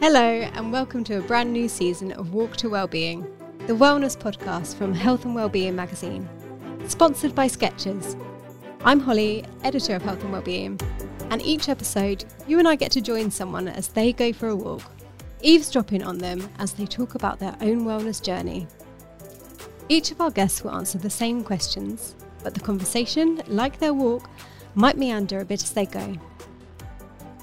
Hello, and welcome to a brand new season of Walk to Wellbeing, the wellness podcast from Health and Wellbeing magazine, sponsored by Skechers. I'm Holly, editor of Health and Wellbeing, and each episode, you and I get to join someone as they go for a walk, eavesdropping on them as they talk about their own wellness journey. Each of our guests will answer the same questions, but the conversation, like their walk, might meander a bit as they go.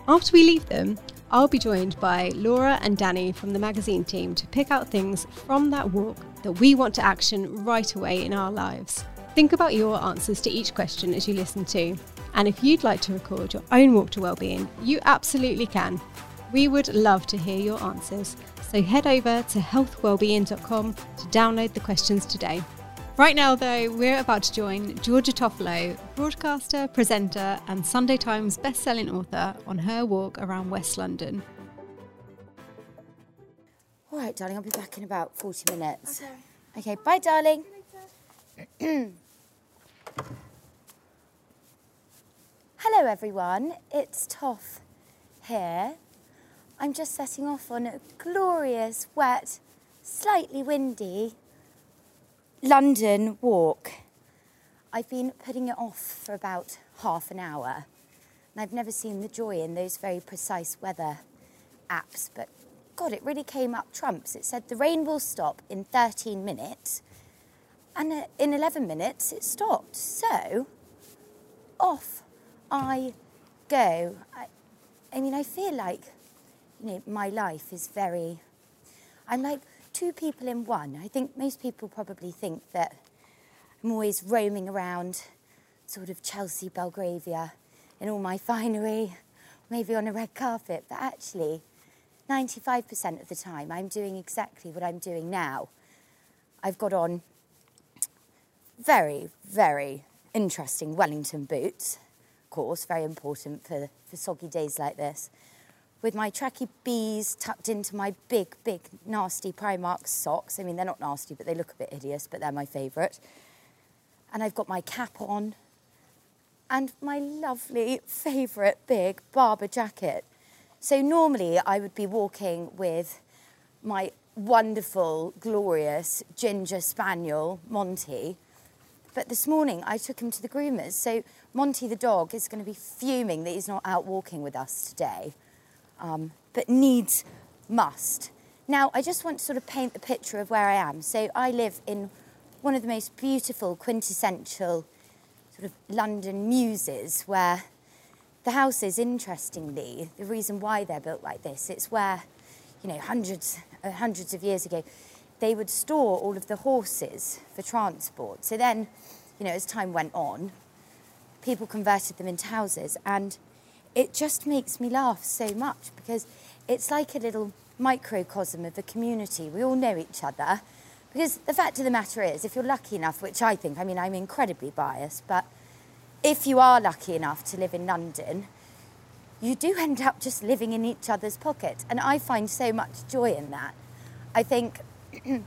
After we leave them, I'll be joined by Laura and Danny from the magazine team to pick out things from that walk that we want to action right away in our lives. Think about your answers to each question as you listen to. And if you'd like to record your own walk to wellbeing, you absolutely can. We would love to hear your answers, so head over to healthwellbeing.com to download the questions today. Right now, though, we're about to join Georgia Toffolo, broadcaster, presenter, and Sunday Times best-selling author, on her walk around West London. All right, darling, I'll be back in about 40 minutes. Okay. Okay, bye, darling. Hello, everyone. It's Toff here. I'm just setting off on a glorious, wet, slightly windy London walk. I've been putting it off for about half an hour, and I've never seen the joy in those very precise weather apps, but God, it really came up trumps. It said the rain will stop in 13 minutes, and uh, in 11 minutes it stopped. So, off I go. I, I mean, I feel like, you know, my life is very. I'm like two people in one. I think most people probably think that I'm always roaming around sort of Chelsea, Belgravia in all my finery, maybe on a red carpet, but actually, 95% of the time, I'm doing exactly what I'm doing now. I've got on very, very interesting Wellington boots, of course, very important for, for soggy days like this with my tracky bees tucked into my big, big, nasty Primark socks. I mean, they're not nasty, but they look a bit hideous, but they're my favourite. And I've got my cap on and my lovely favourite big Barbour jacket. So normally I would be walking with my wonderful, glorious ginger spaniel, Monty. But this morning I took him to the groomers. So Monty the dog is going to be fuming that he's not out walking with us today um, but needs must. Now, I just want to sort of paint the picture of where I am. So, I live in one of the most beautiful, quintessential sort of London muses where the houses, interestingly, the reason why they're built like this, it's where, you know, hundreds, uh, hundreds of years ago, they would store all of the horses for transport. So then, you know, as time went on, people converted them into houses and it just makes me laugh so much because it's like a little microcosm of the community. We all know each other. Because the fact of the matter is, if you're lucky enough, which I think, I mean, I'm incredibly biased, but if you are lucky enough to live in London, you do end up just living in each other's pocket. And I find so much joy in that. I think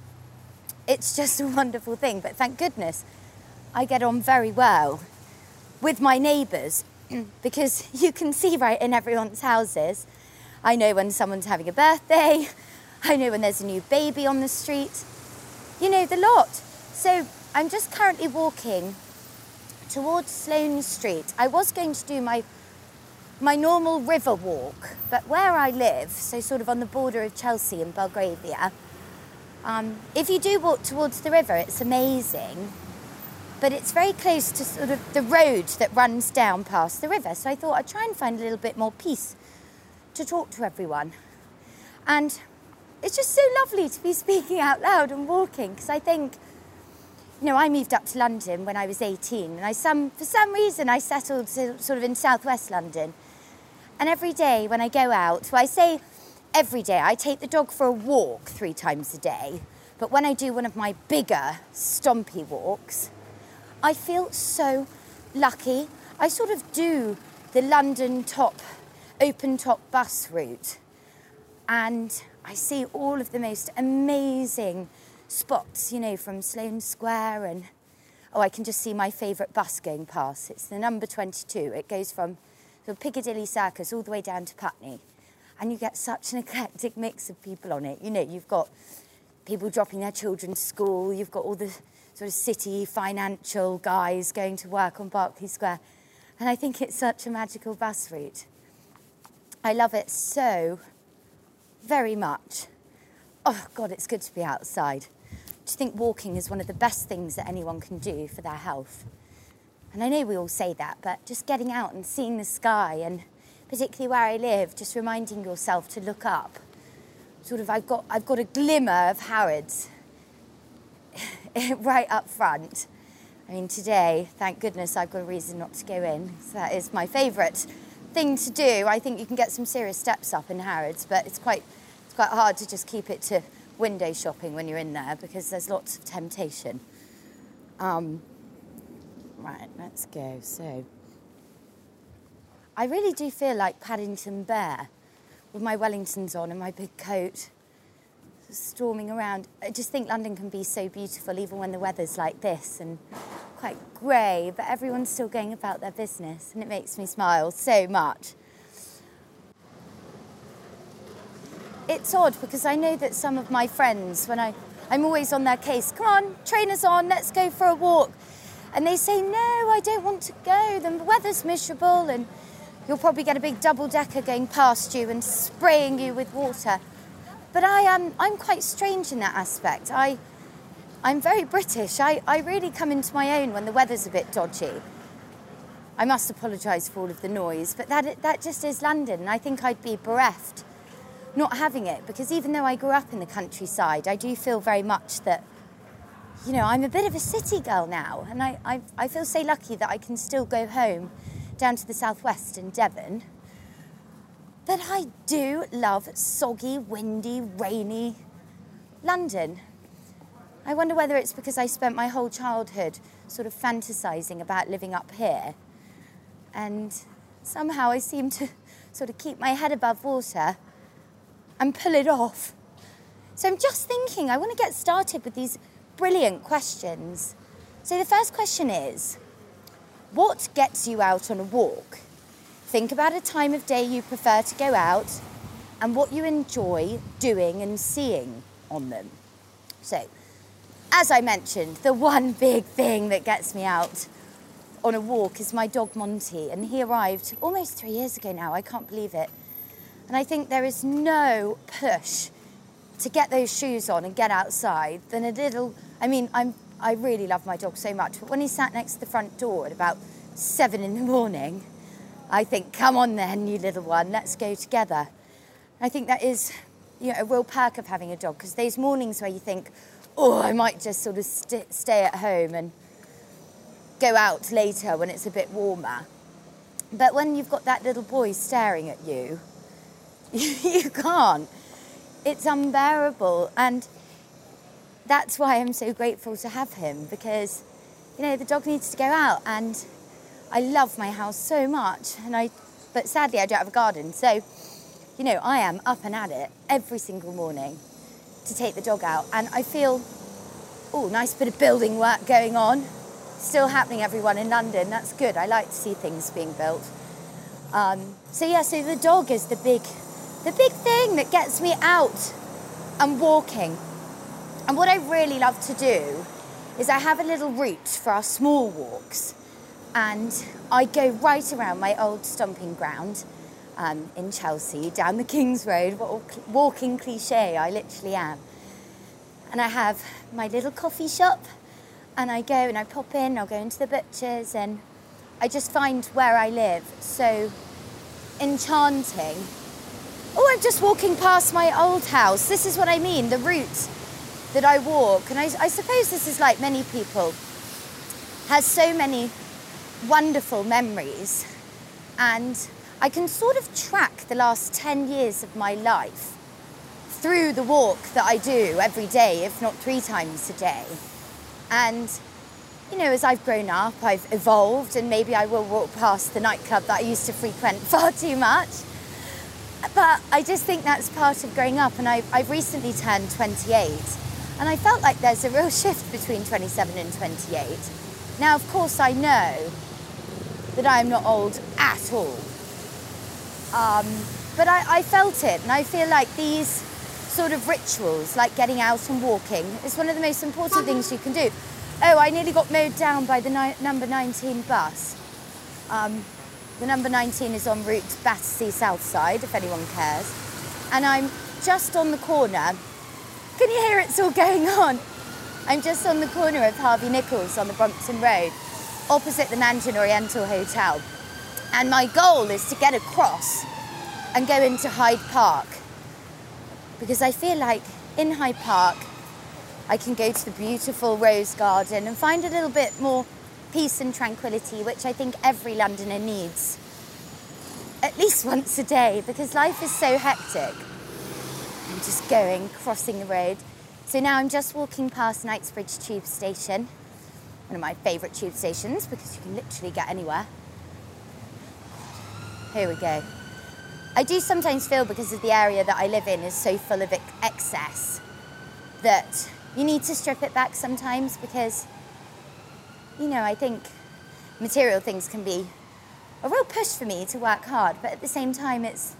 it's just a wonderful thing. But thank goodness I get on very well with my neighbours because you can see right in everyone's houses. I know when someone's having a birthday, I know when there's a new baby on the street, you know, the lot. So I'm just currently walking towards Sloane Street. I was going to do my my normal river walk, but where I live, so sort of on the border of Chelsea and Belgravia, um, if you do walk towards the river, it's amazing but it's very close to sort of the road that runs down past the river. So I thought I'd try and find a little bit more peace to talk to everyone. And it's just so lovely to be speaking out loud and walking because I think, you know, I moved up to London when I was 18 and I some for some reason I settled sort of in southwest London. And every day when I go out, well, I say every day, I take the dog for a walk three times a day. But when I do one of my bigger, stompy walks, I feel so lucky. I sort of do the London top, open top bus route, and I see all of the most amazing spots, you know, from Sloane Square and oh, I can just see my favourite bus going past. It's the number 22. It goes from the Piccadilly Circus all the way down to Putney. and you get such an eclectic mix of people on it. You know, you've got people dropping their children to school, you've got all the sort of city financial guys going to work on Berkeley Square. And I think it's such a magical bus route. I love it so very much. Oh, God, it's good to be outside. Do you think walking is one of the best things that anyone can do for their health. And I know we all say that, but just getting out and seeing the sky, and particularly where I live, just reminding yourself to look up. Sort of, I've got, I've got a glimmer of Harrods right up front. I mean, today, thank goodness I've got a reason not to go in. So that is my favourite thing to do. I think you can get some serious steps up in Harrods, but it's quite, it's quite hard to just keep it to window shopping when you're in there because there's lots of temptation. Um, right, let's go. So, I really do feel like Paddington Bear with my Wellingtons on and my big coat, storming around. I just think London can be so beautiful even when the weather's like this and quite grey, but everyone's still going about their business and it makes me smile so much. it's odd because I know that some of my friends, when I, I'm always on their case, come on, trainers on, let's go for a walk. And they say, no, I don't want to go. The weather's miserable and you'll probably get a big double decker going past you and spraying you with water. But I am, I'm quite strange in that aspect. I, I'm very British. I, I really come into my own when the weather's a bit dodgy. I must apologise for all of the noise, but that, that just is London. I think I'd be bereft not having it because even though I grew up in the countryside, I do feel very much that, you know, I'm a bit of a city girl now. And I, I, I feel so lucky that I can still go home down to the southwest in Devon. But I do love soggy, windy, rainy London. I wonder whether it's because I spent my whole childhood sort of fantasizing about living up here. And somehow I seem to sort of keep my head above water and pull it off. So I'm just thinking, I want to get started with these brilliant questions. So the first question is What gets you out on a walk? Think about a time of day you prefer to go out and what you enjoy doing and seeing on them. So, as I mentioned, the one big thing that gets me out on a walk is my dog Monty, and he arrived almost three years ago now. I can't believe it. And I think there is no push to get those shoes on and get outside than a little. I mean, I'm, I really love my dog so much, but when he sat next to the front door at about seven in the morning, I think, come on then, you little one, let's go together. I think that is you know, a real perk of having a dog because those mornings where you think, oh, I might just sort of st- stay at home and go out later when it's a bit warmer. But when you've got that little boy staring at you, you can't. It's unbearable. And that's why I'm so grateful to have him because, you know, the dog needs to go out and I love my house so much. And I, but sadly, I don't have a garden. So, you know, I am up and at it every single morning to take the dog out. And I feel, oh, nice bit of building work going on. Still happening, everyone in London. That's good. I like to see things being built. Um, so, yeah, so the dog is the big the big thing that gets me out and walking. And what I really love to do is I have a little route for our small walks, and I go right around my old stomping ground um, in Chelsea, down the King's Road. Walking cliche I literally am. And I have my little coffee shop, and I go and I pop in, I'll go into the butcher's, and I just find where I live so enchanting Oh, I'm just walking past my old house. This is what I mean, the route that I walk. And I, I suppose this is like many people, has so many wonderful memories. And I can sort of track the last 10 years of my life through the walk that I do every day, if not three times a day. And, you know, as I've grown up, I've evolved, and maybe I will walk past the nightclub that I used to frequent far too much. But I just think that's part of growing up, and I've, I've recently turned 28, and I felt like there's a real shift between 27 and 28. Now, of course, I know that I'm not old at all. Um, but I, I felt it, and I feel like these sort of rituals, like getting out and walking, is one of the most important things you can do. Oh, I nearly got mowed down by the ni- number 19 bus. Um, the number 19 is en route to Battersea South Side, if anyone cares. And I'm just on the corner. Can you hear it's all going on? I'm just on the corner of Harvey Nichols on the Brompton Road, opposite the Mandarin Oriental Hotel. And my goal is to get across and go into Hyde Park. Because I feel like in Hyde Park, I can go to the beautiful Rose Garden and find a little bit more peace and tranquility, which I think every Londoner needs at least once a day because life is so hectic. I'm just going, crossing the road. So now I'm just walking past Knightsbridge Tube Station, one of my favourite tube stations because you can literally get anywhere. Here we go. I do sometimes feel because of the area that I live in is so full of excess that you need to strip it back sometimes because you know, I think material things can be a real push for me to work hard, but at the same time, it's,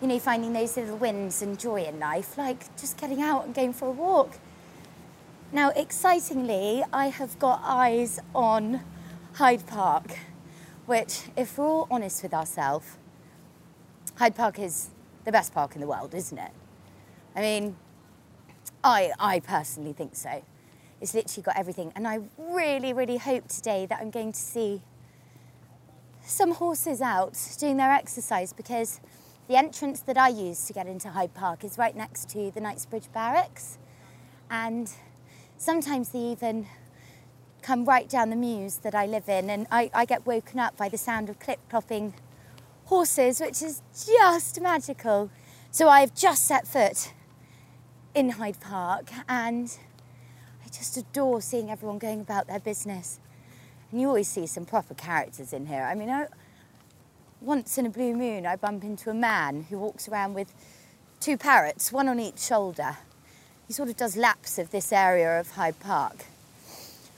you know, finding those little wins and joy in life, like just getting out and going for a walk. Now, excitingly, I have got eyes on Hyde Park, which, if we're all honest with ourselves, Hyde Park is the best park in the world, isn't it? I mean, I, I personally think so. It's literally got everything. And I really, really hope today that I'm going to see some horses out doing their exercise because the entrance that I use to get into Hyde Park is right next to the Knightsbridge Barracks. And sometimes they even come right down the mews that I live in, and I, I get woken up by the sound of clip clopping horses, which is just magical. So I've just set foot in Hyde Park, and I just adore seeing everyone going about their business. And you always see some proper characters in here. I mean, I, once in a blue moon, I bump into a man who walks around with two parrots, one on each shoulder. He sort of does laps of this area of Hyde Park.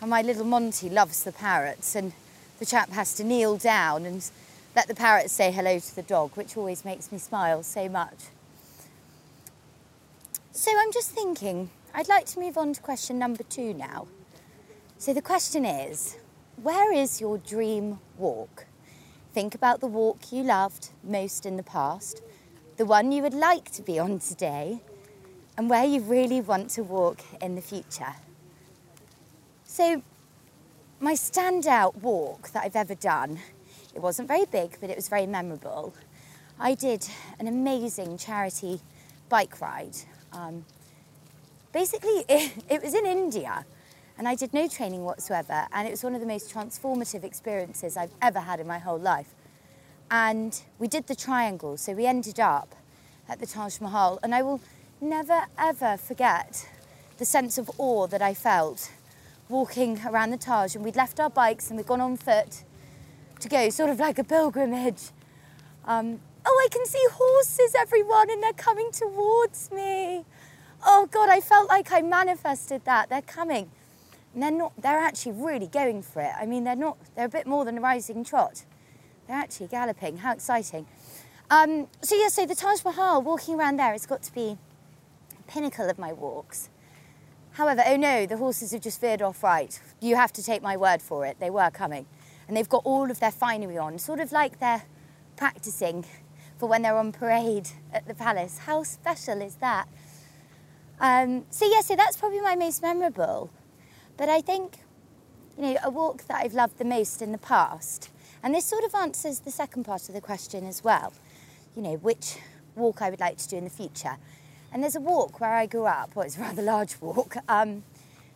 And my little Monty loves the parrots, and the chap has to kneel down and let the parrots say hello to the dog, which always makes me smile so much. So I'm just thinking, I'd like to move on to question number two now. So the question is where is your dream walk? Think about the walk you loved most in the past, the one you would like to be on today, and where you really want to walk in the future. So, my standout walk that I've ever done, it wasn't very big, but it was very memorable. I did an amazing charity bike ride um, basically, it, it was in India and I did no training whatsoever. And it was one of the most transformative experiences I've ever had in my whole life. And we did the triangle, so we ended up at the Taj Mahal. And I will never, ever forget the sense of awe that I felt walking around the Taj. And we'd left our bikes and we'd gone on foot to go, sort of like a pilgrimage. Um, oh, I can see horses, everyone, and they're coming towards me oh God, I felt like I manifested that. They're coming. And they're not, they're actually really going for it. I mean, they're not, they're a bit more than a rising trot. They're actually galloping. How exciting. Um, so, yeah, so the Taj Mahal, walking around there, it's got to be pinnacle of my walks. However, oh no, the horses have just veered off right. You have to take my word for it. They were coming. And they've got all of their finery on, sort of like they're practicing for when they're on parade at the palace. How special is that? Um, so yeah, so that's probably my most memorable. But I think, you know, a walk that I've loved the most in the past, and this sort of answers the second part of the question as well. You know, which walk I would like to do in the future. And there's a walk where I grew up, well, it's a rather large walk, um,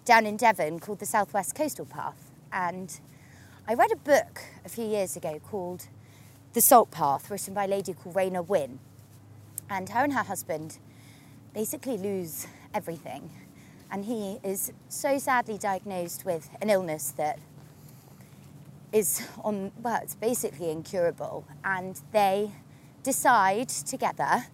down in Devon called the Southwest Coastal Path. And I read a book a few years ago called The Salt Path, written by a lady called Raynor Winn. And her and her husband basically lose everything. And he is so sadly diagnosed with an illness that is on, well, it's basically incurable. And they decide together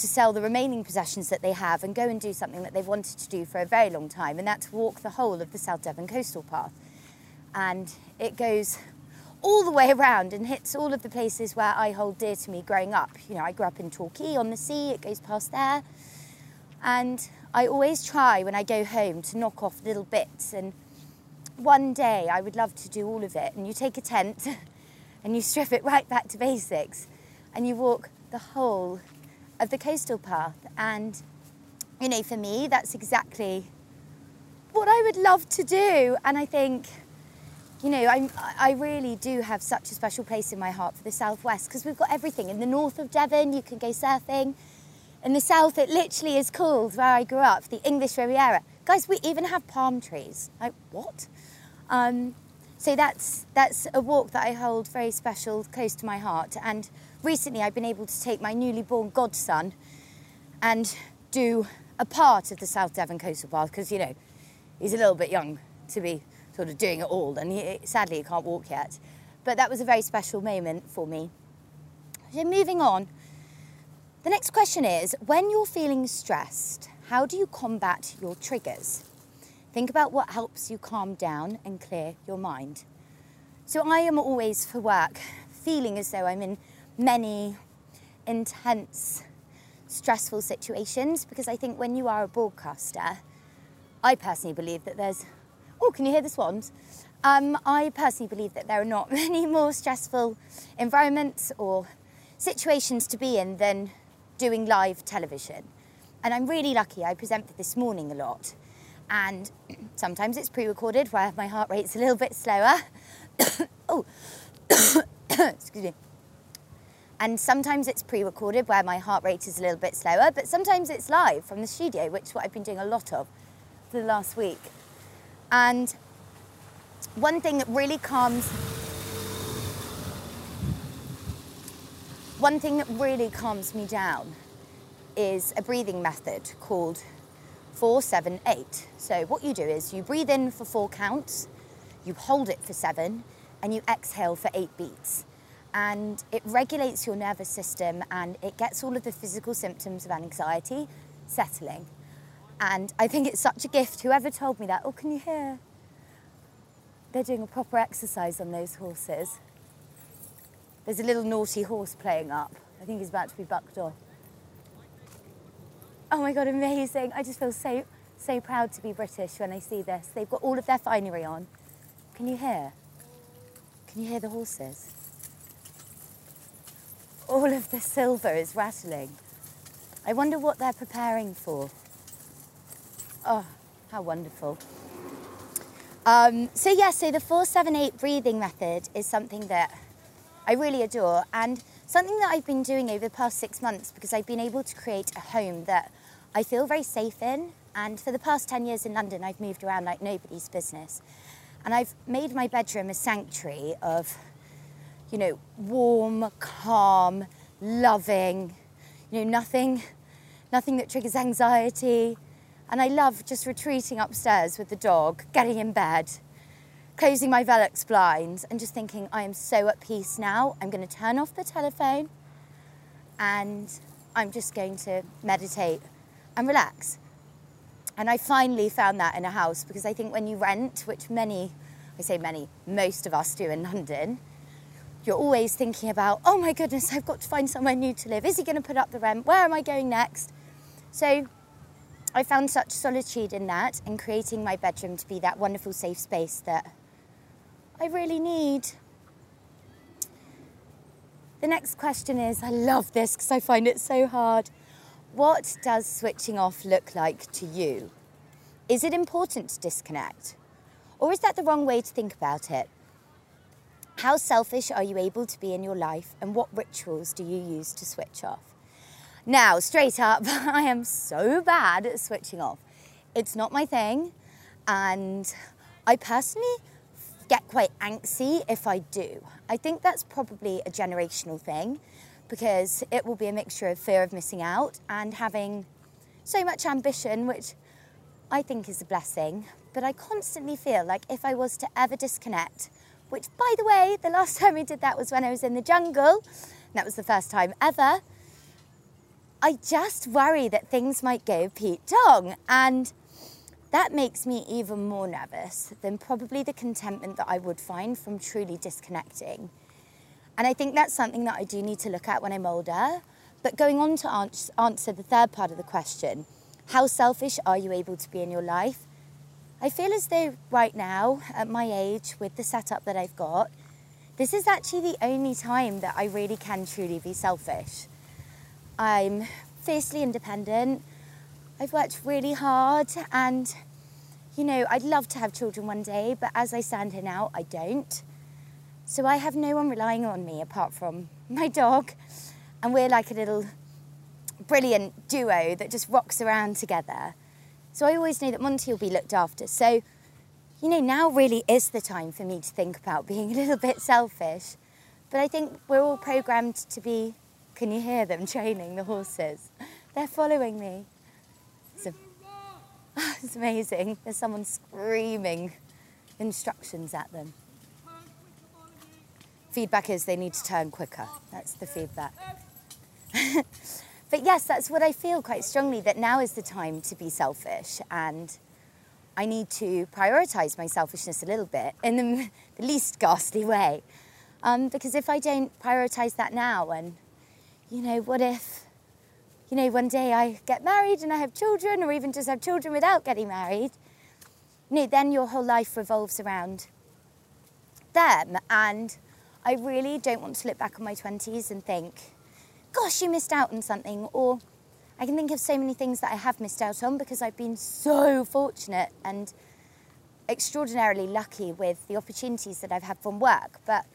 to sell the remaining possessions that they have and go and do something that they've wanted to do for a very long time, and that's walk the whole of the South Devon coastal path. And it goes all the way around and hits all of the places where I hold dear to me growing up. You know, I grew up in Torquay on the sea, it goes past there. And I always try when I go home to knock off little bits. And one day I would love to do all of it. And you take a tent and you strip it right back to basics and you walk the whole of the coastal path. And, you know, for me, that's exactly what I would love to do. And I think, you know, I'm, I really do have such a special place in my heart for the southwest because we've got everything. In the north of Devon, you can go surfing. In the south, it literally is called where I grew up, the English Riviera. Guys, we even have palm trees. Like, what? Um, so that's, that's a walk that I hold very special, close to my heart. And recently I've been able to take my newly born godson and do a part of the South Devon Coastal Path because, you know, he's a little bit young to be sort of doing it all and he, sadly he can't walk yet. But that was a very special moment for me. So moving on, the next question is, when you're feeling stressed, how do you combat your triggers? Think about what helps you calm down and clear your mind. So I am always for work feeling as though I'm in many intense, stressful situations because I think when you are a broadcaster, I personally believe that there's. Oh, can you hear the swans? Um, I personally believe that there are not many more stressful environments or situations to be in than doing live television. And I'm really lucky, I presented this morning a lot and sometimes it's pre-recorded where my heart rate's a little bit slower. oh, excuse me. And sometimes it's pre-recorded where my heart rate is a little bit slower, but sometimes it's live from the studio, which is what I've been doing a lot of for the last week. And one thing that really calms one thing that really calms me down is a breathing method called four, seven, eight. So what you do is you breathe in for four counts, you hold it for seven, and you exhale for eight beats. And it regulates your nervous system and it gets all of the physical symptoms of anxiety settling. And I think it's such a gift. Whoever told me that, oh, can you hear? They're doing a proper exercise on those horses. There's a little naughty horse playing up. I think he's about to be bucked off. Oh my God, amazing. I just feel so, so proud to be British when I see this. They've got all of their finery on. Can you hear? Can you hear the horses? All of the silver is rattling. I wonder what they're preparing for. Oh, how wonderful. Um, so yeah, so the 478 breathing method is something that I really adore and something that I've been doing over the past six months because I've been able to create a home that I feel very safe in. And for the past 10 years in London, I've moved around like nobody's business. And I've made my bedroom a sanctuary of, you know, warm, calm, loving, you know, nothing, nothing that triggers anxiety. And I love just retreating upstairs with the dog, getting in bed, closing my Velux blinds, and just thinking, I am so at peace now. I'm going to turn off the telephone and I'm just going to meditate and relax. And I finally found that in a house because I think when you rent, which many, I say many, most of us do in London, you're always thinking about, oh my goodness, I've got to find somewhere new to live. Is he going to put up the rent? Where am I going next? So I found such solitude in that and creating my bedroom to be that wonderful safe space that I really need. The next question is I love this because I find it so hard. What does switching off look like to you? Is it important to disconnect? Or is that the wrong way to think about it? How selfish are you able to be in your life and what rituals do you use to switch off? Now, straight up, I am so bad at switching off. It's not my thing, and I personally get quite antsy if I do. I think that's probably a generational thing because it will be a mixture of fear of missing out and having so much ambition, which I think is a blessing. But I constantly feel like if I was to ever disconnect, which by the way, the last time we did that was when I was in the jungle, that was the first time ever. I just worry that things might go Pete Tong. And that makes me even more nervous than probably the contentment that I would find from truly disconnecting. And I think that's something that I do need to look at when I'm older. But going on to answer the third part of the question, how selfish are you able to be in your life? I feel as though right now, at my age, with the setup that I've got, this is actually the only time that I really can truly be selfish. I'm fiercely independent. I've worked really hard and, you know, I'd love to have children one day, but as I stand here now, I don't. So I have no one relying on me apart from my dog. And we're like a little brilliant duo that just rocks around together. So I always know that Monty will be looked after. So, you know, now really is the time for me to think about being a little bit selfish. But I think we're all programmed to be, can you hear them training the horses? They're following me. it's amazing. There's someone screaming instructions at them. Feedback is they need to turn quicker. That's the feedback. but yes, that's what I feel quite strongly that now is the time to be selfish and I need to prioritize my selfishness a little bit in the, the least ghastly way. Um, because if I don't prioritize that now, and you know, what if you know, one day I get married and I have children, or even just have children without getting married, you know, then your whole life revolves around them. And I really don't want to look back on my 20s and think, gosh, you missed out on something. Or I can think of so many things that I have missed out on because I've been so fortunate and extraordinarily lucky with the opportunities that I've had from work. But,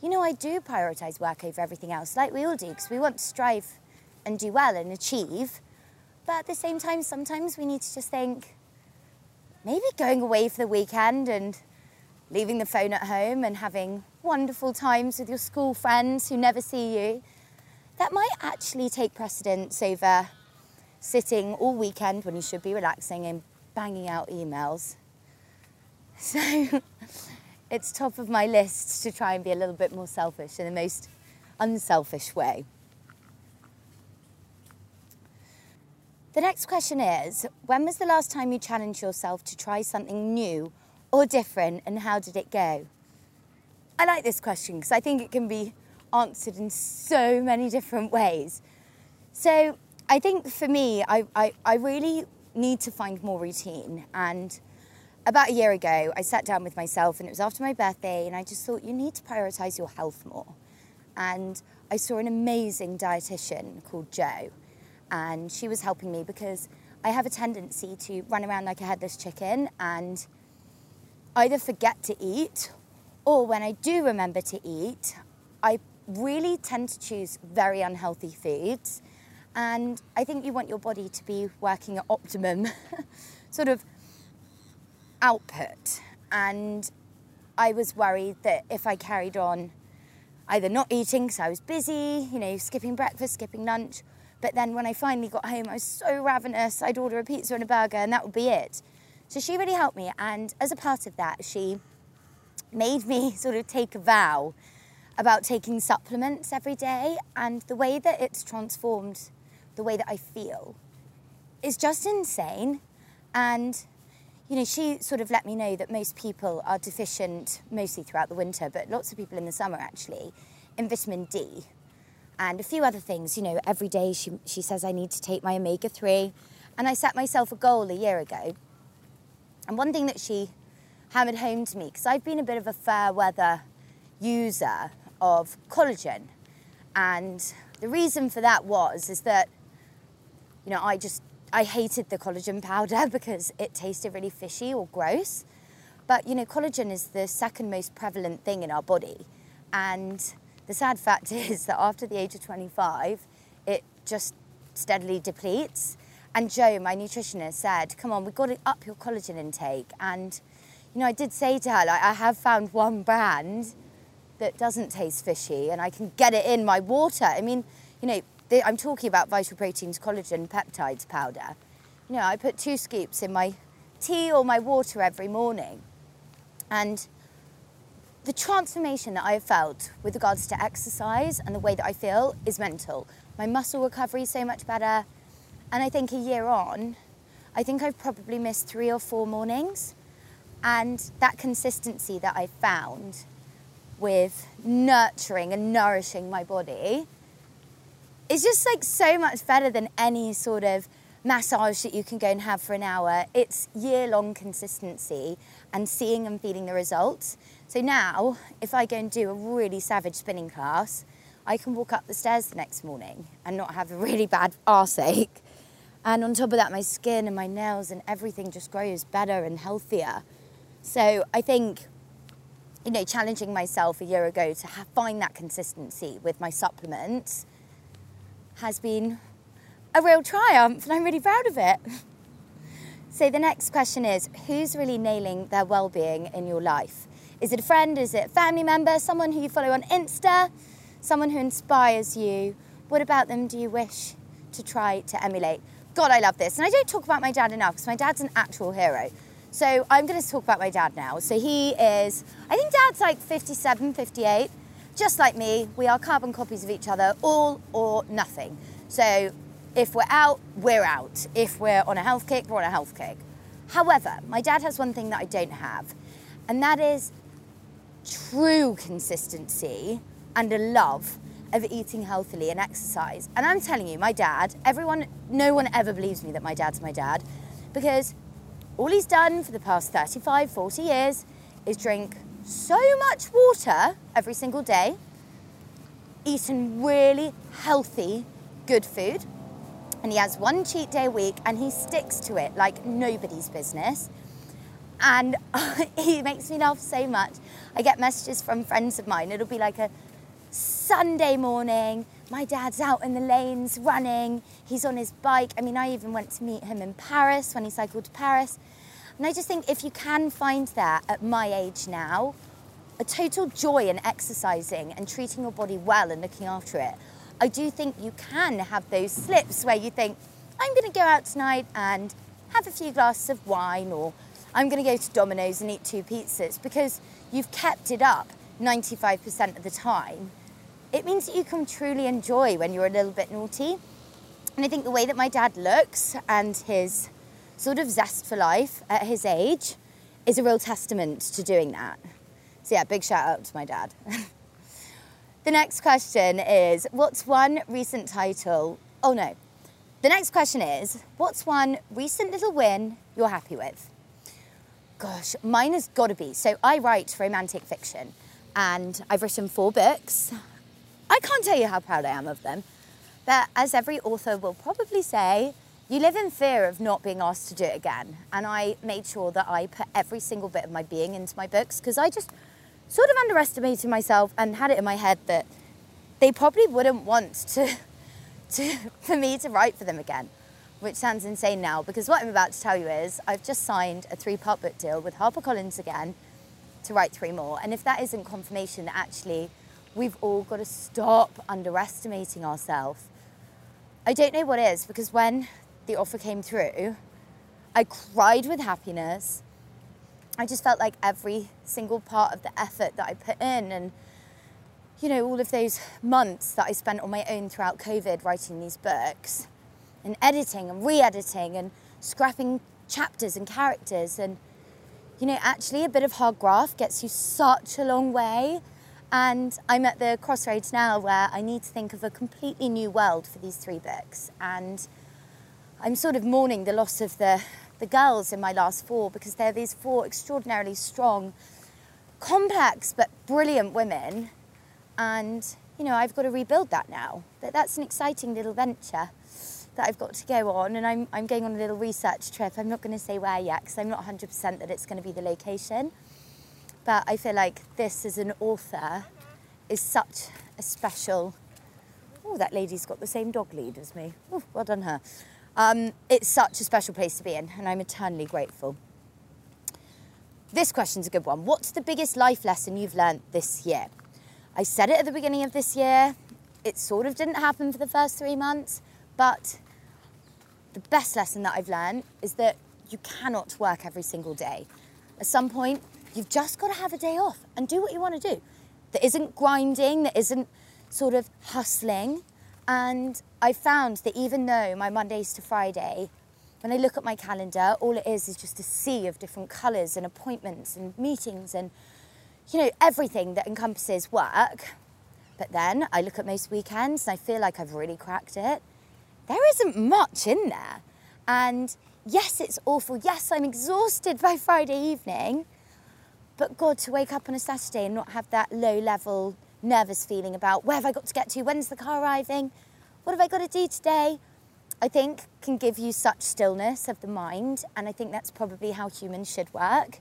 you know, I do prioritise work over everything else, like we all do, because we want to strive and do well and achieve. But at the same time, sometimes we need to just think maybe going away for the weekend and leaving the phone at home and having wonderful times with your school friends who never see you, that might actually take precedence over sitting all weekend when you should be relaxing and banging out emails. So it's top of my list to try and be a little bit more selfish in the most unselfish way. The next question is When was the last time you challenged yourself to try something new or different, and how did it go? I like this question because I think it can be answered in so many different ways. So, I think for me, I, I, I really need to find more routine. And about a year ago, I sat down with myself, and it was after my birthday, and I just thought, you need to prioritize your health more. And I saw an amazing dietitian called Jo and she was helping me because I have a tendency to run around like a headless chicken and either forget to eat or when I do remember to eat, I really tend to choose very unhealthy foods. And I think you want your body to be working at optimum sort of output. And I was worried that if I carried on either not eating because I was busy, you know, skipping breakfast, skipping lunch, but then when I finally got home, I was so ravenous, I'd order a pizza and a burger, and that would be it. So she really helped me. And as a part of that, she made me sort of take a vow about taking supplements every day. And the way that it's transformed the way that I feel is just insane. And, you know, she sort of let me know that most people are deficient, mostly throughout the winter, but lots of people in the summer actually, in vitamin D and a few other things. You know, every day she, she says I need to take my omega 3. And I set myself a goal a year ago. And one thing that she hammered home to me, because I've been a bit of a fair weather user of collagen. And the reason for that was, is that, you know, I just, I hated the collagen powder because it tasted really fishy or gross. But, you know, collagen is the second most prevalent thing in our body. And the sad fact is that after the age of 25, it just steadily depletes. And Jo, my nutritionist, said, Come on, we've got to up your collagen intake. And, you know, I did say to her, like, I have found one brand that doesn't taste fishy and I can get it in my water. I mean, you know, I'm talking about Vital Proteins collagen peptides powder. You know, I put two scoops in my tea or my water every morning. And the transformation that I have felt with regards to exercise and the way that I feel is mental. My muscle recovery is so much better. And I think a year on, I think I've probably missed three or four mornings. And that consistency that I found with nurturing and nourishing my body is just like so much better than any sort of massage that you can go and have for an hour. It's year long consistency and seeing and feeling the results. So now, if I go and do a really savage spinning class, I can walk up the stairs the next morning and not have a really bad arse ache. And on top of that, my skin and my nails and everything just grows better and healthier. So I think, you know, challenging myself a year ago to have, find that consistency with my supplements has been a real triumph, and I'm really proud of it. So the next question is who's really nailing their well-being in your life? Is it a friend? Is it a family member? Someone who you follow on Insta? Someone who inspires you? What about them do you wish to try to emulate? God, I love this. And I don't talk about my dad enough because my dad's an actual hero. So I'm going to talk about my dad now. So he is, I think dad's like 57, 58. Just like me, we are carbon copies of each other, all or nothing. So if we're out, we're out. If we're on a health kick, we're on a health kick. However, my dad has one thing that I don't have, and that is true consistency and a love of eating healthily and exercise. And I'm telling you, my dad, everyone, no one ever believes me that my dad's my dad because all he's done for the past 35, 40 years is drink so much water every single day, eaten really healthy, good food, and he has one cheat day a week and he sticks to it like nobody's business. And he makes me laugh so much. I get messages from friends of mine. It'll be like a Sunday morning. My dad's out in the lanes running. He's on his bike. I mean, I even went to meet him in Paris when he cycled to Paris. And I just think if you can find that at my age now, a total joy in exercising and treating your body well and looking after it, I do think you can have those slips where you think, I'm going to go out tonight and have a few glasses of wine, or I'm going to go to Domino's and eat two pizzas because you've kept it up 95% of the time. It means that you can truly enjoy when you're a little bit naughty. And I think the way that my dad looks and his sort of zest for life at his age is a real testament to doing that. So, yeah, big shout out to my dad. The next question is What's one recent title? Oh no. The next question is What's one recent little win you're happy with? Gosh, mine has got to be. So I write romantic fiction and I've written four books. I can't tell you how proud I am of them. But as every author will probably say, you live in fear of not being asked to do it again. And I made sure that I put every single bit of my being into my books because I just sort of underestimated myself and had it in my head that they probably wouldn't want to, to for me to write for them again, which sounds insane now because what I'm about to tell you is I've just signed a three-part book deal with HarperCollins again to write three more. And if that isn't confirmation that actually we've all got to stop underestimating ourselves, I don't know what is because when the offer came through, I cried with happiness. I just felt like every single part of the effort that I put in and you know all of those months that I spent on my own throughout COVID writing these books and editing and re-editing and scrapping chapters and characters and you know actually a bit of hard graft gets you such a long way and I'm at the crossroads now where I need to think of a completely new world for these three books and I'm sort of mourning the loss of the the girls in my last four because they're these four extraordinarily strong, complex but brilliant women. And, you know, I've got to rebuild that now. But that's an exciting little venture that I've got to go on. And I'm, I'm going on a little research trip. I'm not going to say where yet because I'm not 100% that it's going to be the location. But I feel like this as an author is such a special. Oh, that lady's got the same dog lead as me. Ooh, well done her. Um, it's such a special place to be in, and I'm eternally grateful. This question's a good one. What's the biggest life lesson you've learned this year? I said it at the beginning of this year. It sort of didn't happen for the first three months, but the best lesson that I've learned is that you cannot work every single day. At some point, you've just got to have a day off and do what you want to do. That isn't grinding, that isn't sort of hustling, and I found that even though my Mondays to Friday When I look at my calendar, all it is is just a sea of different colours and appointments and meetings and, you know, everything that encompasses work. But then I look at most weekends and I feel like I've really cracked it. There isn't much in there. And yes, it's awful. Yes, I'm exhausted by Friday evening. But God, to wake up on a Saturday and not have that low level nervous feeling about where have I got to get to? When's the car arriving? What have I got to do today? I think can give you such stillness of the mind. And I think that's probably how humans should work.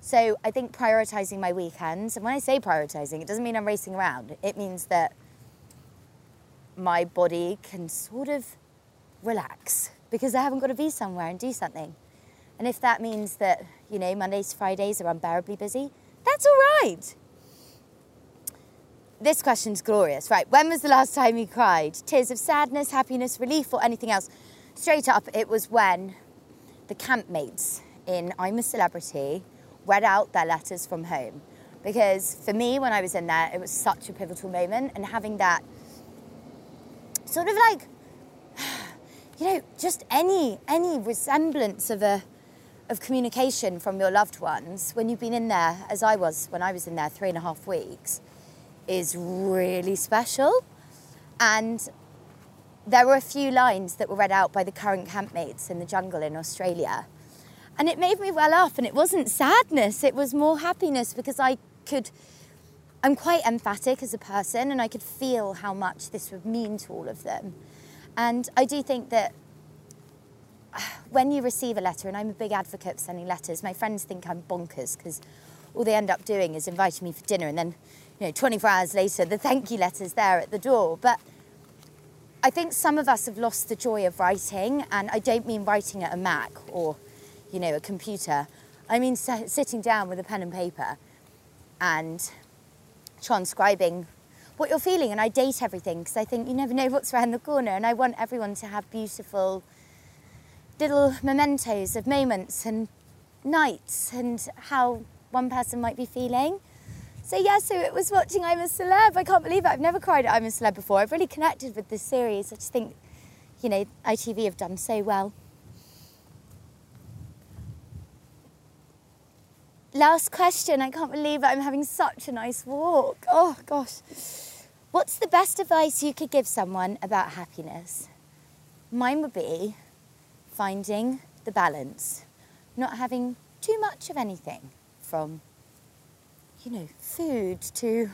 So I think prioritizing my weekends, and when I say prioritizing, it doesn't mean I'm racing around. It means that my body can sort of relax because I haven't got to be somewhere and do something. And if that means that, you know, Mondays to Fridays are unbearably busy, that's all right. This question's glorious. Right, when was the last time you cried? Tears of sadness, happiness, relief, or anything else? Straight up, it was when the campmates in I'm a Celebrity read out their letters from home. Because for me, when I was in there, it was such a pivotal moment, and having that sort of like, you know, just any any resemblance of a of communication from your loved ones when you've been in there, as I was when I was in there three and a half weeks, is really special. And there were a few lines that were read out by the current campmates in the jungle in Australia. And it made me well up, and it wasn't sadness, it was more happiness because I could. I'm quite emphatic as a person, and I could feel how much this would mean to all of them. And I do think that when you receive a letter, and I'm a big advocate for sending letters, my friends think I'm bonkers because all they end up doing is inviting me for dinner, and then, you know, 24 hours later, the thank you letter's there at the door. But I think some of us have lost the joy of writing, and I don't mean writing at a Mac or, you know, a computer. I mean sitting down with a pen and paper and transcribing what you're feeling. And I date everything because I think you never know what's around the corner, and I want everyone to have beautiful little mementos of moments and nights and how one person might be feeling. So yeah, so it was watching I'm a Celeb. I can't believe it. I've never cried at I'm a Celeb before. I've really connected with this series. I just think, you know, ITV have done so well. Last question. I can't believe it. I'm having such a nice walk. Oh gosh. What's the best advice you could give someone about happiness? Mine would be finding the balance, not having too much of anything from, you know, food to,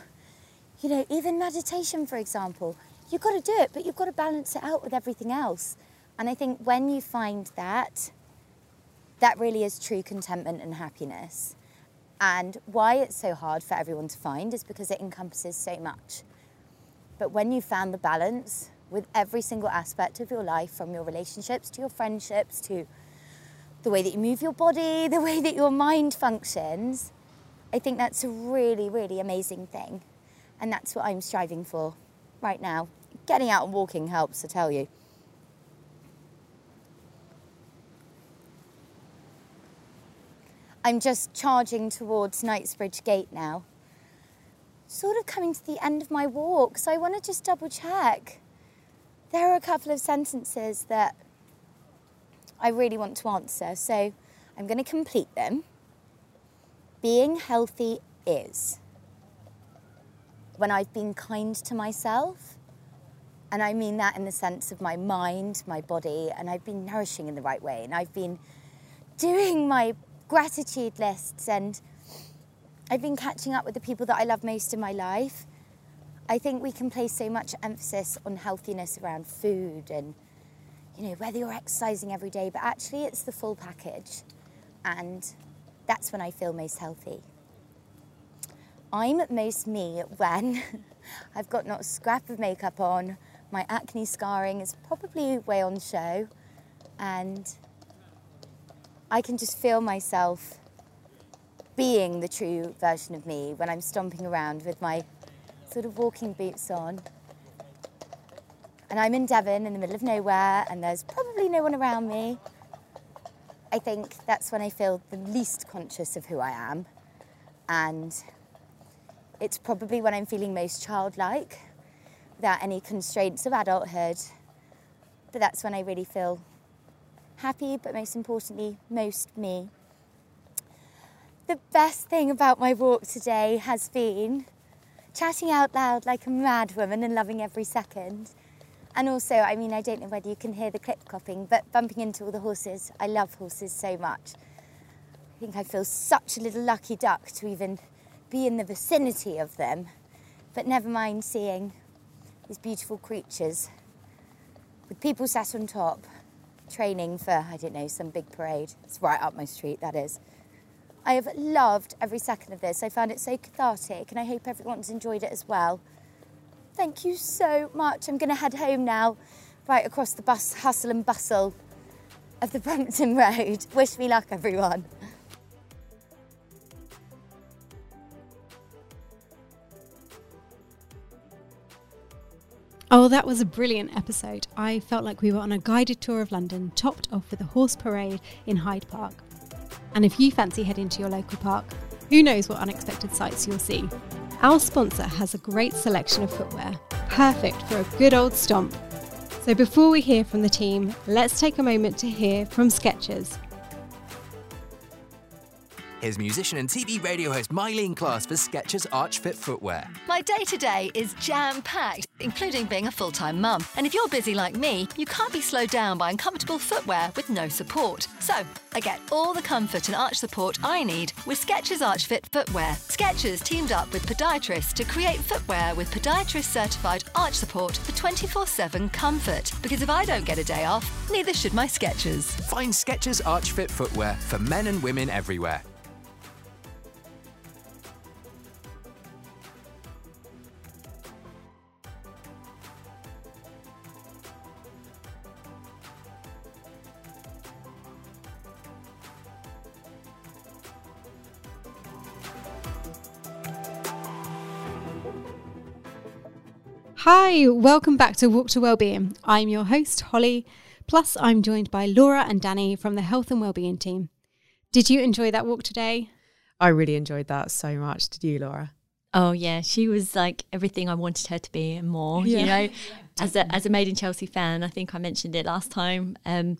you know, even meditation, for example. You've got to do it, but you've got to balance it out with everything else. And I think when you find that, that really is true contentment and happiness. And why it's so hard for everyone to find is because it encompasses so much. But when you found the balance, with every single aspect of your life, from your relationships to your friendships to the way that you move your body, the way that your mind functions. I think that's a really, really amazing thing. And that's what I'm striving for right now. Getting out and walking helps, I tell you. I'm just charging towards Knightsbridge Gate now. Sort of coming to the end of my walk, so I want to just double check there are a couple of sentences that I really want to answer, so I'm going to complete them. Being healthy is when I've been kind to myself, and I mean that in the sense of my mind, my body, and I've been nourishing in the right way, and I've been doing my gratitude lists, and I've been catching up with the people that I love most in my life. I think we can place so much emphasis on healthiness around food and, you know, whether you're exercising every day, but actually it's the full package. And that's when I feel most healthy. I'm most me when I've got not a scrap of makeup on, my acne scarring is probably way on show, and I can just feel myself being the true version of me when I'm stomping around with my sort of walking boots on. And I'm in Devon in the middle of nowhere and there's probably no one around me. I think that's when I feel the least conscious of who I am. And it's probably when I'm feeling most childlike, without any constraints of adulthood. But that's when I really feel happy, but most importantly, most me. The best thing about my walk today has been chatting out loud like a mad woman and loving every second. And also, I mean, I don't know whether you can hear the clip clopping, but bumping into all the horses. I love horses so much. I think I feel such a little lucky duck to even be in the vicinity of them. But never mind seeing these beautiful creatures with people sat on top, training for, I don't know, some big parade. It's right up my street, that is. I have loved every second of this. I found it so cathartic, and I hope everyone's enjoyed it as well. Thank you so much. I'm going to head home now, right across the bus hustle and bustle of the Brompton Road. Wish me luck, everyone. Oh, that was a brilliant episode. I felt like we were on a guided tour of London, topped off with a horse parade in Hyde Park. And if you fancy heading to your local park, who knows what unexpected sights you'll see. Our sponsor has a great selection of footwear, perfect for a good old stomp. So before we hear from the team, let's take a moment to hear from Skechers. Here's musician and TV radio host Myleene Klass for Skechers Arch Fit footwear. My day to day is jam packed, including being a full time mum. And if you're busy like me, you can't be slowed down by uncomfortable footwear with no support. So, I get all the comfort and arch support I need with Skechers Arch Fit footwear. Skechers teamed up with podiatrists to create footwear with podiatrist certified arch support for 24 7 comfort. Because if I don't get a day off, neither should my Skechers. Find Skechers Arch Fit footwear for men and women everywhere. Hi, welcome back to Walk to Wellbeing. I'm your host, Holly. Plus, I'm joined by Laura and Danny from the Health and Wellbeing team. Did you enjoy that walk today? I really enjoyed that so much. Did you, Laura? Oh yeah, she was like everything I wanted her to be and more. Yeah. You know, as a as a Made in Chelsea fan, I think I mentioned it last time. Um,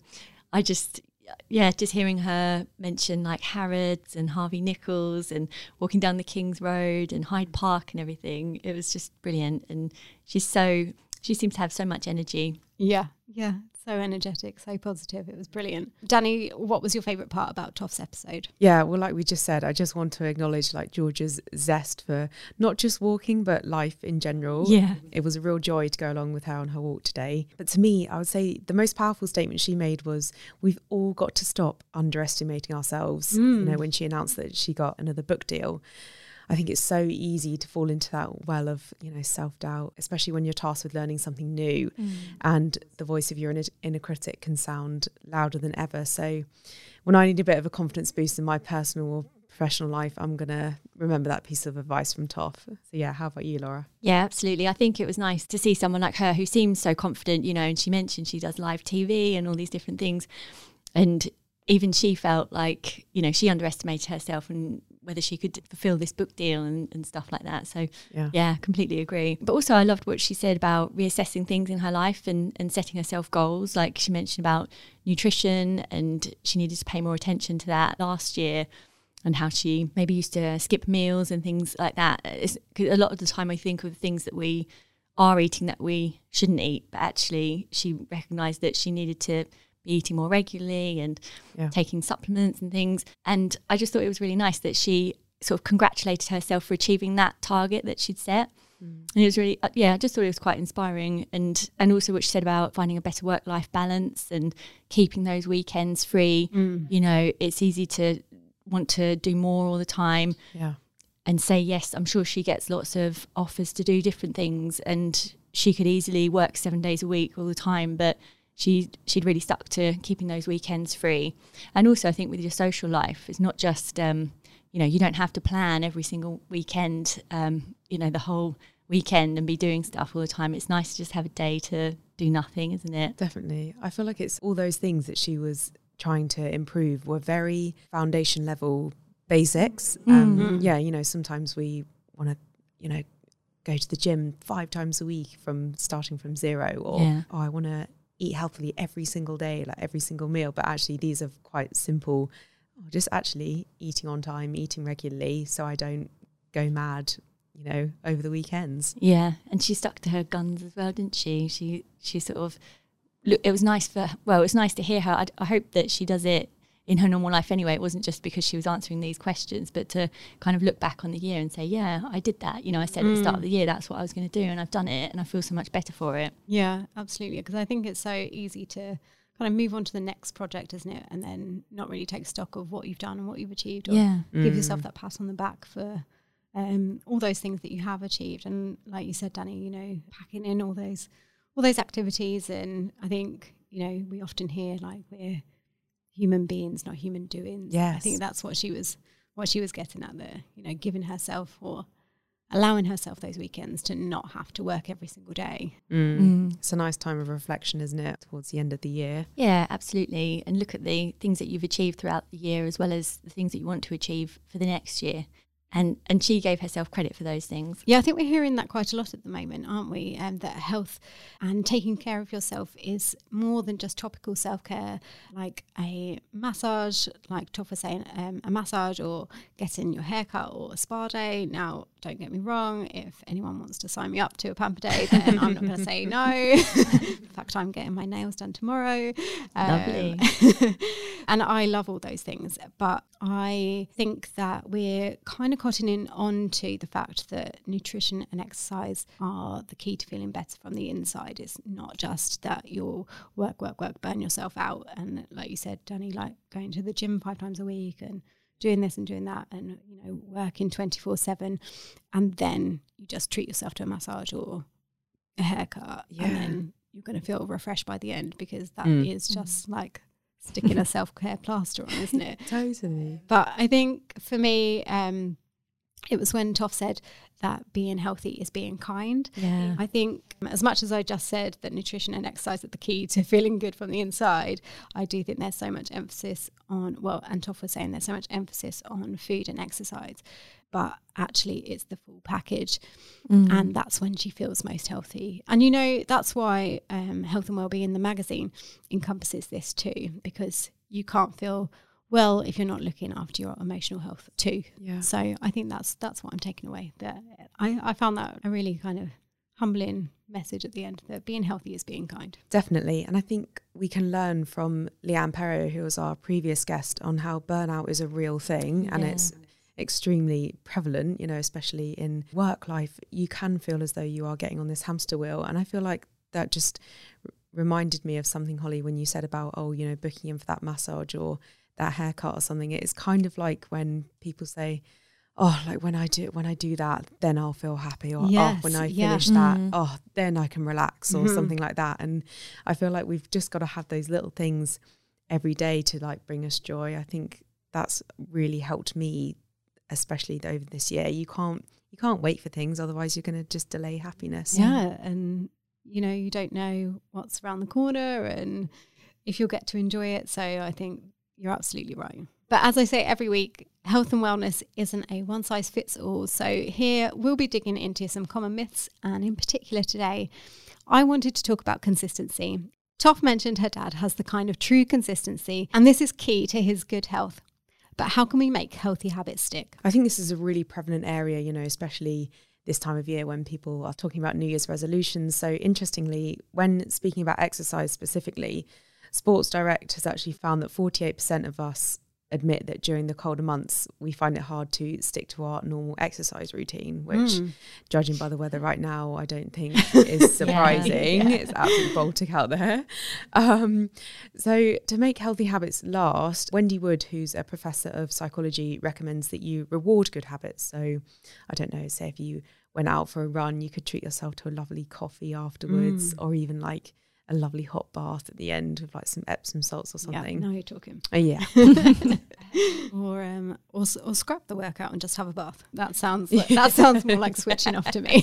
I just yeah, just hearing her mention like Harrods and Harvey Nichols and walking down the King's Road and Hyde mm. Park and everything, it was just brilliant. And she's so she seems to have so much energy. Yeah, yeah so energetic, so positive. It was brilliant. Danny, what was your favourite part about Toff's episode? Yeah, well, like we just said, I just want to acknowledge like George's zest for not just walking, but life in general. Yeah. It was a real joy to go along with her on her walk today. But to me, I would say the most powerful statement she made was we've all got to stop underestimating ourselves. Mm. You know, when she announced that she got another book deal. I think it's so easy to fall into that well of you know self doubt, especially when you're tasked with learning something new, mm. and the voice of your inner, inner critic can sound louder than ever. So, when I need a bit of a confidence boost in my personal or professional life, I'm gonna remember that piece of advice from Toff. So yeah, how about you, Laura? Yeah, absolutely. I think it was nice to see someone like her who seems so confident, you know, and she mentioned she does live TV and all these different things. And even she felt like, you know, she underestimated herself and whether she could fulfill this book deal and, and stuff like that. So yeah. yeah, completely agree. But also I loved what she said about reassessing things in her life and, and setting herself goals. Like she mentioned about nutrition and she needed to pay more attention to that last year and how she maybe used to skip meals and things like that. It's, a lot of the time I think of things that we are eating that we shouldn't eat, but actually she recognized that she needed to be eating more regularly and yeah. taking supplements and things. And I just thought it was really nice that she sort of congratulated herself for achieving that target that she'd set. Mm. And it was really, uh, yeah, I just thought it was quite inspiring. And and also what she said about finding a better work life balance and keeping those weekends free. Mm. You know, it's easy to want to do more all the time. Yeah. And say yes. I'm sure she gets lots of offers to do different things, and she could easily work seven days a week all the time. But she she'd really stuck to keeping those weekends free. And also, I think with your social life, it's not just um, you know you don't have to plan every single weekend. Um, you know the whole weekend and be doing stuff all the time. It's nice to just have a day to do nothing, isn't it? Definitely. I feel like it's all those things that she was trying to improve were very foundation level basics. Um, mm-hmm. yeah, you know, sometimes we want to, you know, go to the gym five times a week from starting from zero, or yeah. oh, I want to eat healthily every single day, like every single meal. But actually, these are quite simple. Oh, just actually eating on time, eating regularly, so I don't go mad, you know, over the weekends. Yeah, and she stuck to her guns as well, didn't she? She she sort of look. It was nice for well, it was nice to hear her. I, I hope that she does it in her normal life anyway. It wasn't just because she was answering these questions, but to kind of look back on the year and say, yeah, I did that. You know, I said at the start of the year that's what I was going to do, and I've done it, and I feel so much better for it. Yeah, absolutely. Because I think it's so easy to kind of move on to the next project, isn't it? And then not really take stock of what you've done and what you've achieved, or Yeah. give yourself that pat on the back for um, all those things that you have achieved. And like you said, Danny, you know, packing in all those all those activities. And I think you know we often hear like we're human beings, not human doings. I think that's what she was what she was getting at there. You know, giving herself or allowing herself those weekends to not have to work every single day. Mm. It's a nice time of reflection, isn't it, towards the end of the year? Yeah, absolutely. And look at the things that you've achieved throughout the year as well as the things that you want to achieve for the next year. And and she gave herself credit for those things. Yeah, I think we're hearing that quite a lot at the moment, aren't we? Um, that health and taking care of yourself is more than just topical self care, like a massage, like Toff was saying, um, a massage or getting your hair cut or a spa day. Now, don't get me wrong, if anyone wants to sign me up to a pamper day, then I'm not going to say no. In fact, I'm getting my nails done tomorrow. Lovely. Um, and I love all those things, but I think that we're kind of cottoning on to the fact that nutrition and exercise are the key to feeling better from the inside. It's not just that you'll work, work, work, burn yourself out. And like you said, Danny, like going to the gym five times a week and doing this and doing that and, you know, working 24 7. And then you just treat yourself to a massage or a haircut. Yeah. And then you're going to feel refreshed by the end because that is Mm. just like sticking a self care plaster on, isn't it? Totally. But I think for me, um, it was when Toff said that being healthy is being kind. Yeah. I think, as much as I just said that nutrition and exercise are the key to feeling good from the inside, I do think there's so much emphasis on, well, and Toff was saying there's so much emphasis on food and exercise, but actually it's the full package. And that's when she feels most healthy. And, you know, that's why um, Health and Wellbeing, the magazine, encompasses this too, because you can't feel well if you're not looking after your emotional health too. Yeah. So I think that's that's what I'm taking away. That I, I found that a really kind of humbling message at the end that being healthy is being kind. Definitely. And I think we can learn from Leanne Pero, who was our previous guest, on how burnout is a real thing and Yeah. it's extremely prevalent, you know, especially in work life. You can feel as though you are getting on this hamster wheel. And I feel like that just r- reminded me of something, Holly, when you said about, oh, you know, booking in for that massage or that haircut or something. It's kind of like when people say, Oh, like when I do when I do that, then I'll feel happy. Or oh, when I yeah. finish that, Mm. oh, then I can relax or Mhm. something like that. And I feel like we've just got to have those little things every day to like bring us joy. I think that's really helped me, especially over this year. You can't you can't wait for things, otherwise you're going to just delay happiness. Yeah, and you know you don't know what's around the corner and if you'll get to enjoy it. So I think you're absolutely right. But as I say every week, health and wellness isn't a one size fits all. So here we'll be digging into some common myths, and in particular today, I wanted to talk about consistency. Toff mentioned her dad has the kind of true consistency, and this is key to his good health. But how can we make healthy habits stick? I think this is a really prevalent area, you know, especially this time of year when people are talking about New Year's resolutions. So, interestingly, when speaking about exercise specifically, Sports Direct has actually found that 48% of us admit that during the colder months, we find it hard to stick to our normal exercise routine, which, judging by the weather right now, I don't think is surprising. Yeah. It's absolutely Baltic out there. Um, so, to make healthy habits last, Wendy Wood, who's a professor of psychology, recommends that you reward good habits. So, I don't know, say if you went out for a run, you could treat yourself to a lovely coffee afterwards, or even like a lovely hot bath at the end with like some Epsom salts or something. Yeah, now you're talking. Oh, yeah. or um or, or scrap the workout and just have a bath that sounds like, that sounds more like switching off to me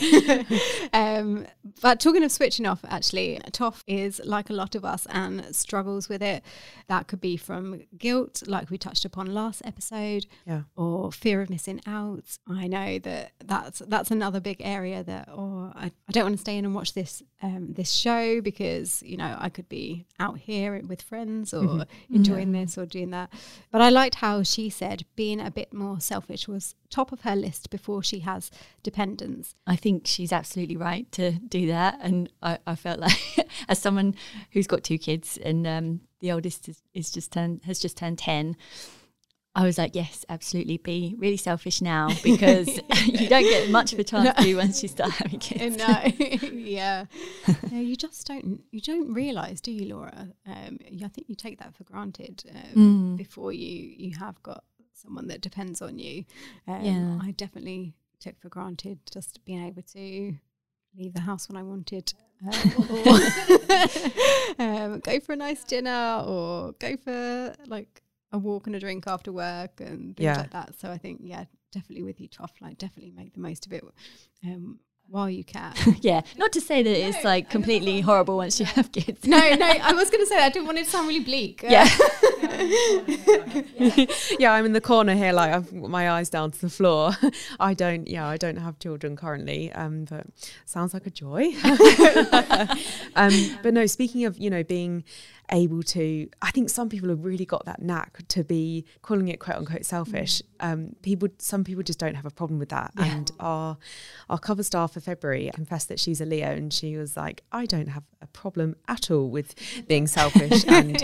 um but talking of switching off actually toff is like a lot of us and struggles with it that could be from guilt like we touched upon last episode Yeah. or fear of missing out i know that that's that's another big area that oh i, I don't want to stay in and watch this um this show because because you know I could be out here with friends or enjoying this or doing that. But I liked how she said being a bit more selfish was top of her list before she has dependents. I think she's absolutely right to do that. And I, I felt like, as someone who's got two kids and um, the oldest is, is just turned has just turned ten, I was like, yes, absolutely. Be really selfish now because you don't get much of a chance to once you start having kids. No, yeah, no, you just don't. You don't realise, do you, Laura? Um, I think you take that for granted um, before you you have got someone that depends on you. Um, Yeah. I definitely took for granted just being able to leave the house when I wanted. Um, or um, go for a nice dinner or go for like a walk and a drink after work and things Yeah. like that. So I think, yeah, definitely with each Toff, like definitely make the most of it um, while you can. yeah, not to say that it's like completely horrible once you have kids. no, no, I was going to say that. I didn't want it to sound really bleak. Yeah. yeah, I'm in the corner here, like I've got my eyes down to the floor. I don't, yeah, I don't have children currently, um, but sounds like a joy. um, but no, speaking of, you know, being able to, I think some people have really got that knack to be calling it quote unquote selfish. Um, people, some people just don't have a problem with that. And our our cover star for February confessed that she's a Leo, and she was like, I don't have a problem at all with being selfish and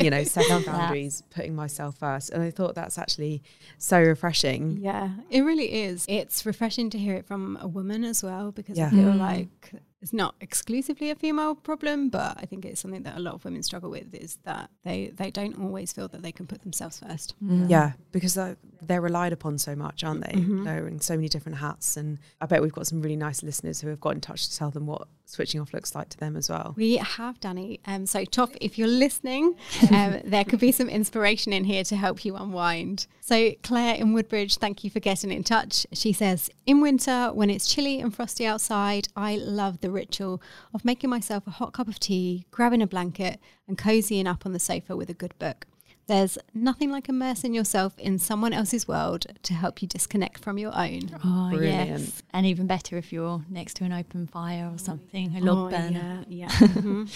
you know setting boundaries, putting myself first. And I thought that's actually so refreshing. Yeah, it really is. It's refreshing to hear it from a woman as well because I Yeah. feel like it's not exclusively a female problem, but I think it's something that a lot of women struggle with is that they, they don't always feel that they can put themselves first. Yeah, because uh, they're relied upon so much, aren't they? Mm-hmm. They're wearing so many different hats, and I bet we've got some really nice listeners who have got in touch to tell them what switching off looks like to them as well. We have, Danny. Um, so, Toff, if you're listening, um, there could be some inspiration in here to help you unwind. So, Claire in Woodbridge, thank you for getting in touch. She says, In winter, when it's chilly and frosty outside, I love the ritual of making myself a hot cup of tea, grabbing a blanket, and cozying up on the sofa with a good book. There's nothing like immersing yourself in someone else's world to help you disconnect from your own. Oh, Brilliant. yes. And even better if you're next to an open fire or something, a log Oh, burner. yeah, yeah. Mhm.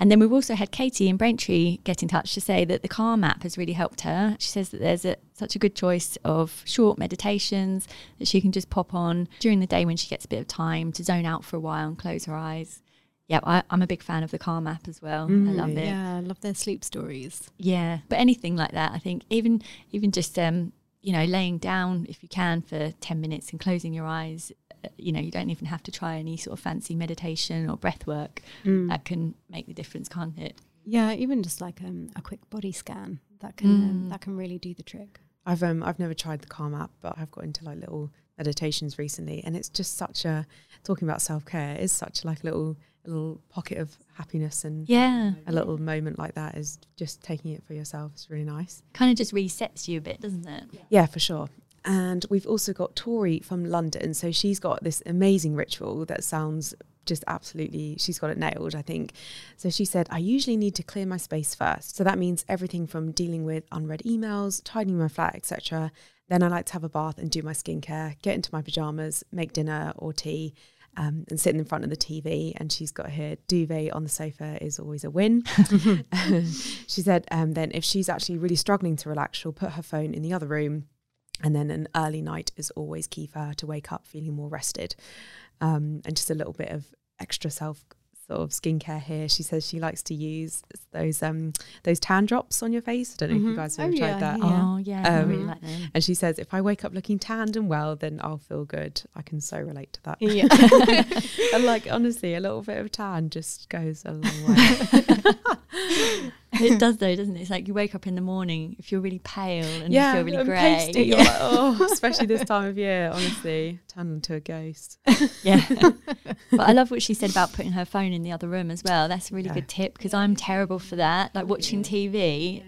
And then we've also had Katie in Braintree get in touch to say that the Calm app has really helped her. She says that there's a, such a good choice of short meditations that she can just pop on during the day when she gets a bit of time to zone out for a while and close her eyes. Yeah, I, I'm a big fan of the Calm app as well. I love it. yeah, I love their sleep stories. Yeah, but anything like that, I think even even just um, you know laying down if you can for ten minutes and closing your eyes. You know, you don't even have to try any sort of fancy meditation or breath work. That can make the difference, can't it? Yeah, even just like um, a quick body scan that can um, that can really do the trick. I've um I've never tried the Calm app, but I've got into like little meditations recently, and it's just such a talking about self care is such like a little a little pocket of happiness and Yeah, a little moment like that is just taking it for yourself. It's really nice. kind of just resets you a bit, doesn't it? Yeah, for sure. And we've also got Tori from London. So she's got this amazing ritual that sounds just absolutely, she's got it nailed, I think. So she said, I usually need to clear my space first. So that means everything from dealing with unread emails, tidying my flat, etc. Then I like to have a bath and do my skincare, get into my pajamas, make dinner or tea. Um, and sitting in front of the TV, and she's got her duvet on the sofa is always a win. she said, um, then if she's actually really struggling to relax, she'll put her phone in the other room and then an early night is always key for her to wake up feeling more rested. Um, and just a little bit of extra self sort of skincare here. She says she likes to use those um those tan drops on your face. I don't know if you Mhm. guys Oh, have tried yeah, that. yeah. Oh yeah, I really Um, like them. And she says if I wake up looking tanned and well, then I'll feel good. I can so relate to that. Yeah. and like honestly, a little bit of tan just goes a long way. it does though, doesn't it? It's like you wake up in the morning if you're really pale and yeah, you feel really grey. you're like, oh, especially this time of year. Honestly, turn into a ghost. Yeah. but I love what she said about putting her phone in the other room as well. That's a really Yeah. good tip because I'm terrible for that. Like watching TV,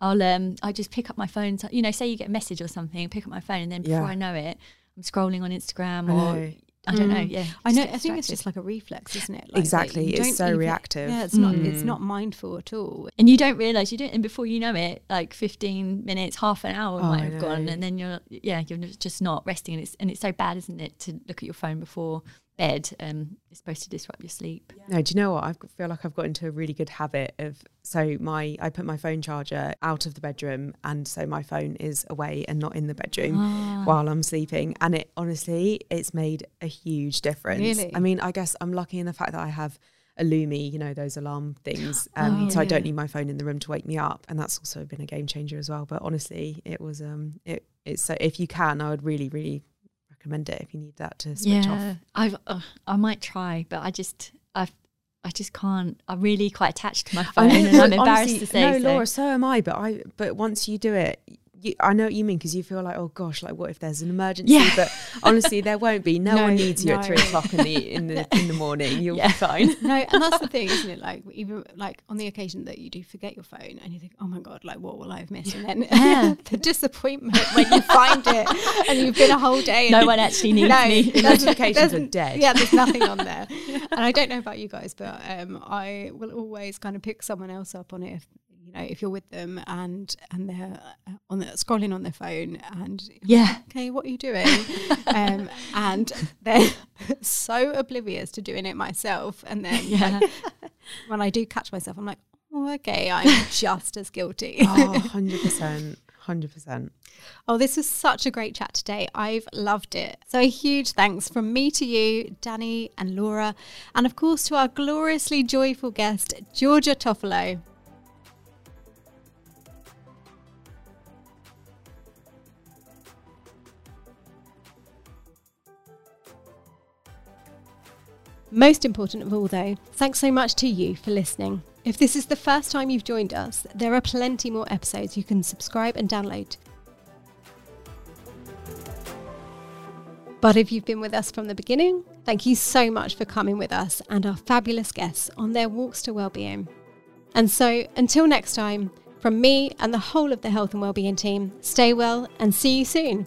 I'll um I just pick up my phone. To, you know, say you get a message or something, pick up my phone, and then before Yeah. I know it, I'm scrolling on Instagram or. I don't know. Mm. Yeah, I know. I think it's just like a reflex, isn't it? Like Exactly, it's so even- reactive. Yeah, it's not. It's Mm. not mindful at all. and you don't realize you don't, and before you know it, like 15 minutes, half an hour Oh, might have gone, and then you're yeah, you're just not resting, and it's and it's so bad, isn't it, to look at your phone before bed. Um, it's supposed to disrupt your sleep. No, do you know what? I feel like I've got into a really good habit of so my I put my phone charger out of the bedroom, and so my phone is away and not in the bedroom Ah. while I'm sleeping. And it honestly, it's made a huge difference. Really? I mean, I guess I'm lucky in the fact that I have a Lumie, you know, those alarm things. Um, Oh, so I don't need my phone in the room to wake me up, and that's also been a game changer as well. But honestly, it was um, it it's so if you can, I would really really recommend it if you need that to switch off. Yeah, I've uh, I might try, but I just I I just can't. I'm really quite attached to my phone, I and I'm embarrassed honestly- to say No, so. Laura, so am I. But I, but once you do it, you, I know what you mean because you feel like, oh gosh, like what if there's an emergency? Yeah. But honestly, there won't be. No, No, one needs you at three o'clock in the in the in the morning. You'll Yeah. be fine. no, and that's the thing, isn't it? Like even like on the occasion that you do forget your phone and you think, oh my god, like what will I have missed? And then Yeah. the disappointment when you find it and you've been a whole day. And No one actually needs no, me. Notifications are dead. Yeah, there's nothing on there. And I don't know about you guys, but um, I will always kind of pick someone else up on it. If, you know, if you're with them and and they're uh, on the, scrolling on their phone and Yeah. okay, what are you doing? um, and they're so oblivious to doing it myself. And then Yeah. like, when I do catch myself, I'm like, oh, okay, I'm just as guilty. Oh, 100 percent, hundred percent. Oh, this was such a great chat today. I've loved it. So, a huge thanks from me to you, Danny and Laura, and of course to our gloriously joyful guest, Georgia Toffolo. Most important of all, though, thanks so much to you for listening. If this is the first time you've joined us, there are plenty more episodes you can subscribe and download. But if you've been with us from the beginning, thank you so much for coming with us and our fabulous guests on their walks to wellbeing. And so, until next time, from me and the whole of the health and wellbeing team, stay well and see you soon.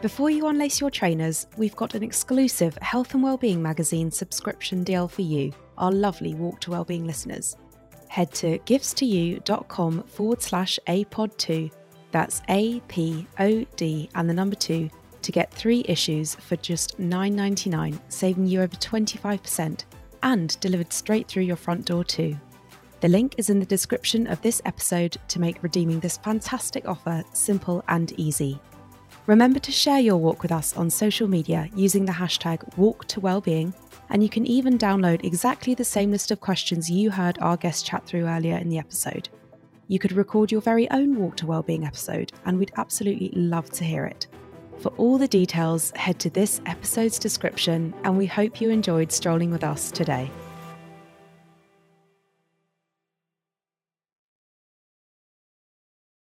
Before you unlace your trainers, we've got an exclusive Health and Wellbeing magazine subscription deal for you, our lovely Walk to Wellbeing listeners. Head to giftstoyou.com forward slash APOD2, that's A P O D and the number 2, to get three issues for just $9.99, saving you over 25% and delivered straight through your front door too. The link is in the description of this episode to make redeeming this fantastic offer simple and easy. Remember to share your walk with us on social media using the hashtag WalkToWellbeing, and you can even download exactly the same list of questions you heard our guest chat through earlier in the episode. You could record your very own Walk to Wellbeing episode, and we'd absolutely love to hear it. For all the details, head to this episode's description, and we hope you enjoyed strolling with us today.